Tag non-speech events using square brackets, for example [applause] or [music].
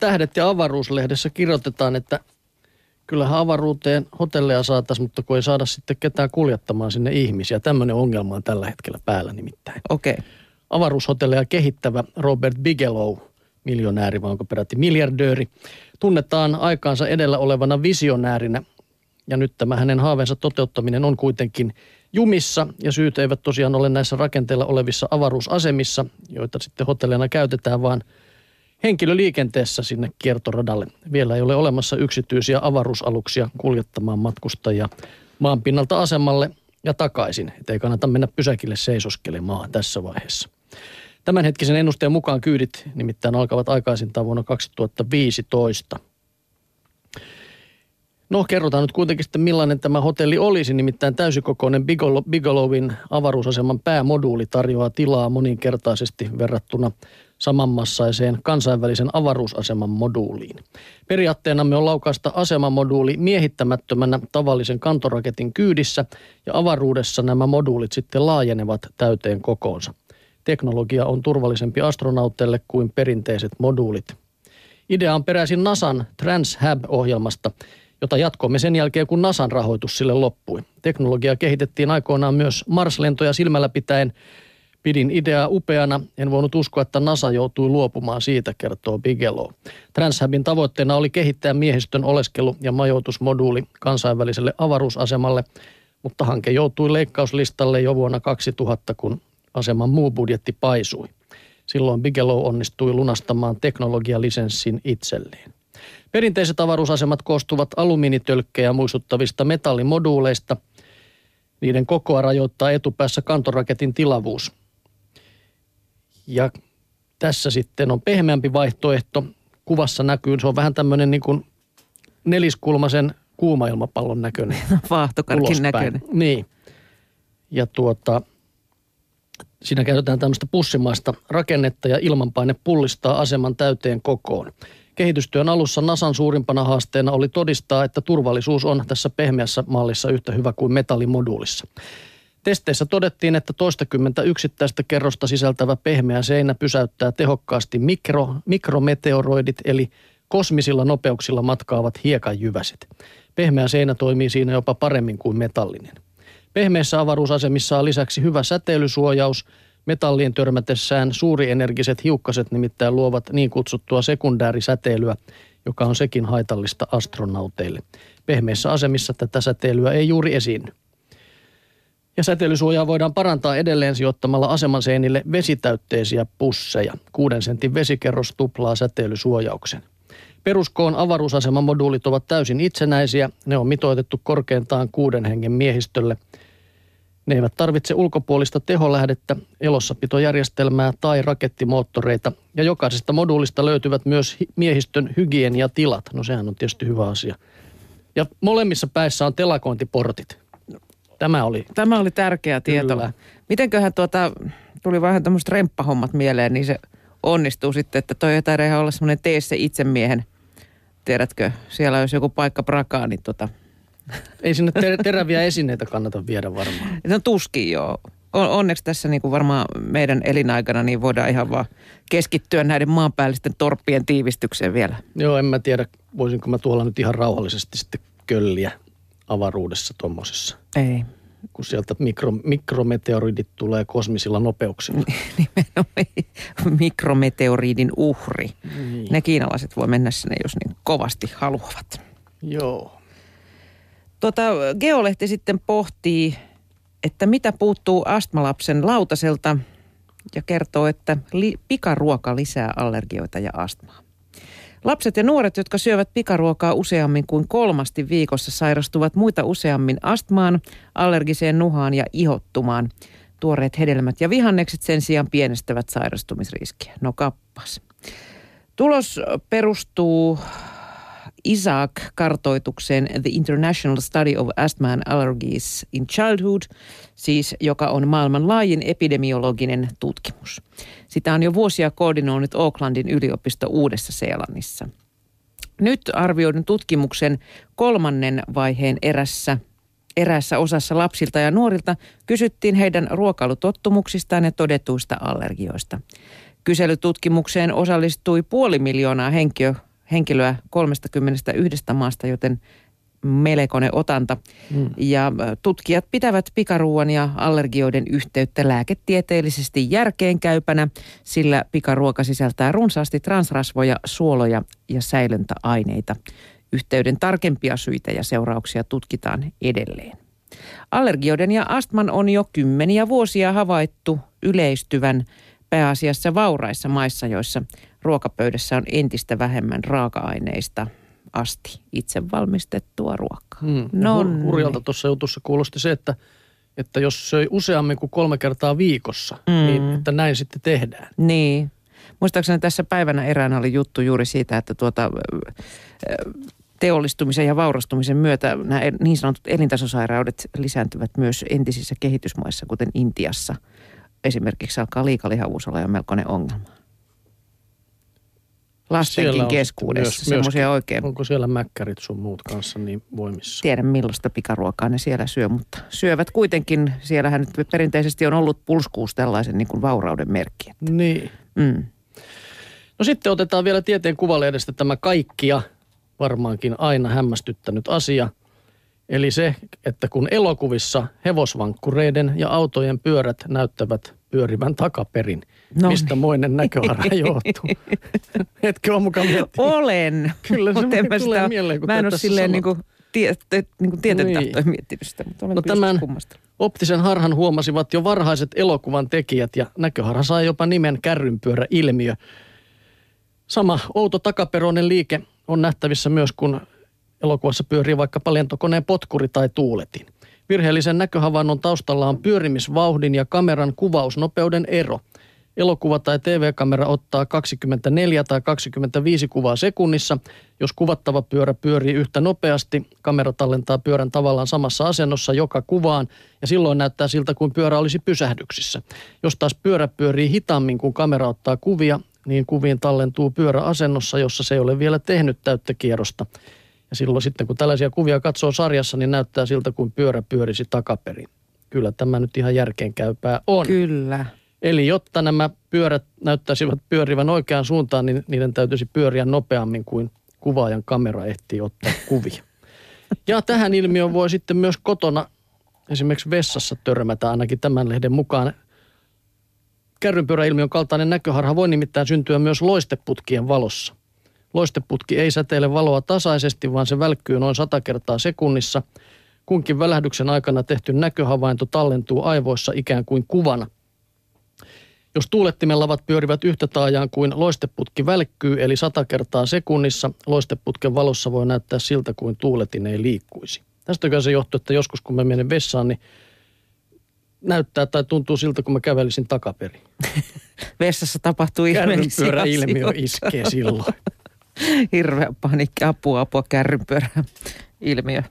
tähdet ja avaruuslehdessä kirjoitetaan, että kyllähän avaruuteen hotelleja saataisiin, mutta kun ei saada sitten ketään kuljettamaan sinne ihmisiä. Tämmöinen ongelma on tällä hetkellä päällä nimittäin. Okei. Okay. Avaruushotelleja kehittävä Robert Bigelow, miljonääri vai onko peräti miljardööri, tunnetaan aikaansa edellä olevana visionäärinä. Ja nyt tämä hänen haaveensa toteuttaminen on kuitenkin jumissa ja syyt eivät tosiaan ole näissä rakenteilla olevissa avaruusasemissa, joita sitten hotelleina käytetään, vaan henkilöliikenteessä sinne kiertoradalle. Vielä ei ole olemassa yksityisiä avaruusaluksia kuljettamaan matkustajia maanpinnalta asemalle ja takaisin. Että ei kannata mennä pysäkille seisoskelemaan tässä vaiheessa. Tämänhetkisen ennusteen mukaan kyydit nimittäin alkavat aikaisintaan vuonna 2015. No kerrotaan nyt kuitenkin sitten millainen tämä hotelli olisi, nimittäin täysikokoinen Bigelowin avaruusaseman päämoduuli tarjoaa tilaa moninkertaisesti verrattuna samanmassaiseen kansainvälisen avaruusaseman moduuliin. Periaatteenamme on laukaista asemamoduuli miehittämättömänä tavallisen kantoraketin kyydissä ja avaruudessa nämä moduulit sitten laajenevat täyteen kokoonsa. Teknologia on turvallisempi astronauteille kuin perinteiset moduulit. Idea on peräisin NASAn TransHab-ohjelmasta, jota jatkoimme sen jälkeen, kun NASAn rahoitus sille loppui. Teknologia kehitettiin aikoinaan myös Mars-lentoja silmällä pitäen. Pidin ideaa upeana, en voinut uskoa, että NASA joutui luopumaan siitä, kertoo Bigelow. TransHabin tavoitteena oli kehittää miehistön oleskelu- ja majoitusmoduuli kansainväliselle avaruusasemalle, mutta hanke joutui leikkauslistalle jo vuonna 2000, kun aseman muu budjetti paisui. Silloin Bigelow onnistui lunastamaan teknologialisenssin itselleen. Perinteiset avaruusasemat koostuvat alumiinitölkkejä muistuttavista metallimoduuleista. Niiden kokoa rajoittaa etupäässä kantoraketin tilavuus. Ja tässä sitten on pehmeämpi vaihtoehto. Kuvassa näkyy, se on vähän tämmöinen niin kuin neliskulmaisen kuumailmapallon näköinen. [laughs] Vaahtokarkin näköinen. Niin. Ja tuota, siinä käytetään tämmöistä pussimaista rakennetta ja ilmanpaine pullistaa aseman täyteen kokoon. Kehitystyön alussa NASAn suurimpana haasteena oli todistaa, että turvallisuus on tässä pehmeässä mallissa yhtä hyvä kuin metallimoduulissa. Testeissä todettiin, että toistakymmentä yksittäistä kerrosta sisältävä pehmeä seinä pysäyttää tehokkaasti mikro, mikrometeoroidit eli kosmisilla nopeuksilla matkaavat hiekanjyväset. Pehmeä seinä toimii siinä jopa paremmin kuin metallinen. Pehmeissä avaruusasemissa on lisäksi hyvä säteilysuojaus. Metallien törmätessään suurienergiset hiukkaset nimittäin luovat niin kutsuttua sekundäärisäteilyä, joka on sekin haitallista astronauteille. Pehmeissä asemissa tätä säteilyä ei juuri esiinny. Ja säteilysuojaa voidaan parantaa edelleen sijoittamalla aseman seinille vesitäytteisiä pusseja. Kuuden sentin vesikerros tuplaa säteilysuojauksen. Peruskoon avaruusaseman moduulit ovat täysin itsenäisiä. Ne on mitoitettu korkeintaan kuuden hengen miehistölle. Ne eivät tarvitse ulkopuolista teholähdettä, elossapitojärjestelmää tai rakettimoottoreita. Ja jokaisesta moduulista löytyvät myös miehistön hygieniatilat. No sehän on tietysti hyvä asia. Ja molemmissa päissä on telakointiportit. Tämä oli. Tämä oli tärkeä tieto. Kyllä. Mitenköhän tuota, tuli vähän tämmöiset remppahommat mieleen, niin se onnistuu sitten, että toi ei taida olla semmoinen tee se itsemiehen. Tiedätkö, siellä jos joku paikka prakaa, niin tota... [laughs] Ei sinne ter- teräviä esineitä kannata viedä varmaan. No tuskin joo. Onneksi tässä niin kuin varmaan meidän elinaikana niin voidaan ihan vaan keskittyä näiden maanpäällisten torppien tiivistykseen vielä. Joo, en mä tiedä, voisinko mä tuolla nyt ihan rauhallisesti sitten kölliä avaruudessa tuommoisessa. Ei. Kun sieltä mikro, mikrometeoridit tulee kosmisilla nopeuksilla. [laughs] Nimenomaan mikrometeoriidin uhri. Niin. Ne kiinalaiset voi mennä sinne, jos niin kovasti haluavat. Joo. Tota, Geolehti sitten pohtii, että mitä puuttuu astmalapsen lautaselta ja kertoo, että li- pikaruoka lisää allergioita ja astmaa. Lapset ja nuoret, jotka syövät pikaruokaa useammin kuin kolmasti viikossa, sairastuvat muita useammin astmaan, allergiseen nuhaan ja ihottumaan. Tuoreet hedelmät ja vihannekset sen sijaan pienestävät sairastumisriskiä. No kappas. Tulos perustuu ISAC-kartoitukseen The International Study of Asthma and Allergies in Childhood, siis joka on maailman laajin epidemiologinen tutkimus. Sitä on jo vuosia koordinoinut Aucklandin yliopisto Uudessa-Seelannissa. Nyt arvioidun tutkimuksen kolmannen vaiheen erässä Eräässä osassa lapsilta ja nuorilta kysyttiin heidän ruokailutottumuksistaan ja todetuista allergioista. Kyselytutkimukseen osallistui puoli miljoonaa henkilöä henkilöä 31 maasta, joten melkoinen otanta. Mm. Ja tutkijat pitävät pikaruuan ja allergioiden yhteyttä lääketieteellisesti järkeenkäypänä, sillä pikaruoka sisältää runsaasti transrasvoja, suoloja ja säilöntäaineita. Yhteyden tarkempia syitä ja seurauksia tutkitaan edelleen. Allergioiden ja astman on jo kymmeniä vuosia havaittu yleistyvän pääasiassa vauraissa maissa, joissa ruokapöydässä on entistä vähemmän raaka-aineista asti itse valmistettua ruokaa. Hmm. No Hurjalta tuossa jutussa kuulosti se, että, että jos söi useammin kuin kolme kertaa viikossa, mm. niin että näin sitten tehdään. Niin. Muistaakseni tässä päivänä eräänä oli juttu juuri siitä, että tuota, teollistumisen ja vaurastumisen myötä nämä niin sanotut elintasosairaudet lisääntyvät myös entisissä kehitysmaissa, kuten Intiassa. Esimerkiksi alkaa liikalihavuus olla jo melkoinen ongelma. Lastenkin keskuudessa semmoisia oikein. Onko siellä mäkkärit sun muut kanssa niin voimissa? Tiedän millaista pikaruokaa ne siellä syö, mutta syövät kuitenkin. Siellähän nyt perinteisesti on ollut pulskuus tällaisen niin kuin vaurauden merkki. Että. Niin. Mm. No sitten otetaan vielä tieteen kuvalehdestä tämä kaikkia varmaankin aina hämmästyttänyt asia. Eli se, että kun elokuvissa hevosvankkureiden ja autojen pyörät näyttävät pyörivän takaperin, no mistä niin. moinen näköharha [laughs] johtuu. Etkö ole mukaan miettinyt? Olen. Kyllä se tulee sitä, mieleen, Mä en ole silleen niin kuin, tie, niin kuin tieten niin. miettinyt sitä, mutta olen no tämän optisen harhan huomasivat jo varhaiset elokuvan tekijät ja näköharha sai jopa nimen kärrynpyörä-ilmiö. Sama outo takaperoinen liike on nähtävissä myös, kun elokuvassa pyörii vaikka lentokoneen potkuri tai tuuletin. Virheellisen näköhavainnon taustalla on pyörimisvauhdin ja kameran kuvausnopeuden ero. Elokuva tai TV-kamera ottaa 24 tai 25 kuvaa sekunnissa. Jos kuvattava pyörä pyörii yhtä nopeasti, kamera tallentaa pyörän tavallaan samassa asennossa joka kuvaan ja silloin näyttää siltä kuin pyörä olisi pysähdyksissä. Jos taas pyörä pyörii hitaammin kuin kamera ottaa kuvia, niin kuviin tallentuu pyörä asennossa, jossa se ei ole vielä tehnyt täyttä kierrosta. Ja silloin sitten, kun tällaisia kuvia katsoo sarjassa, niin näyttää siltä, kuin pyörä pyörisi takaperin. Kyllä tämä nyt ihan järkeenkäypää on. Kyllä. Eli jotta nämä pyörät näyttäisivät pyörivän oikeaan suuntaan, niin niiden täytyisi pyöriä nopeammin kuin kuvaajan kamera ehtii ottaa kuvia. Ja tähän ilmiöön voi sitten myös kotona esimerkiksi vessassa törmätä ainakin tämän lehden mukaan. Kärrynpyöräilmiön kaltainen näköharha voi nimittäin syntyä myös loisteputkien valossa. Loisteputki ei säteile valoa tasaisesti, vaan se välkkyy noin 100 kertaa sekunnissa. Kunkin välähdyksen aikana tehty näköhavainto tallentuu aivoissa ikään kuin kuvana. Jos tuulettimen lavat pyörivät yhtä taajaan kuin loisteputki välkkyy, eli 100 kertaa sekunnissa, loisteputken valossa voi näyttää siltä kuin tuuletin ei liikkuisi. Tästä se johtuu, että joskus kun mä menen vessaan, niin näyttää tai tuntuu siltä, kun mä kävelisin takaperin. [laughs] Vessassa tapahtuu ihmeellisiä ilmiö iskee silloin. [laughs] Hirveä panikki, apua, apua, kärrynpyörä ilmiö.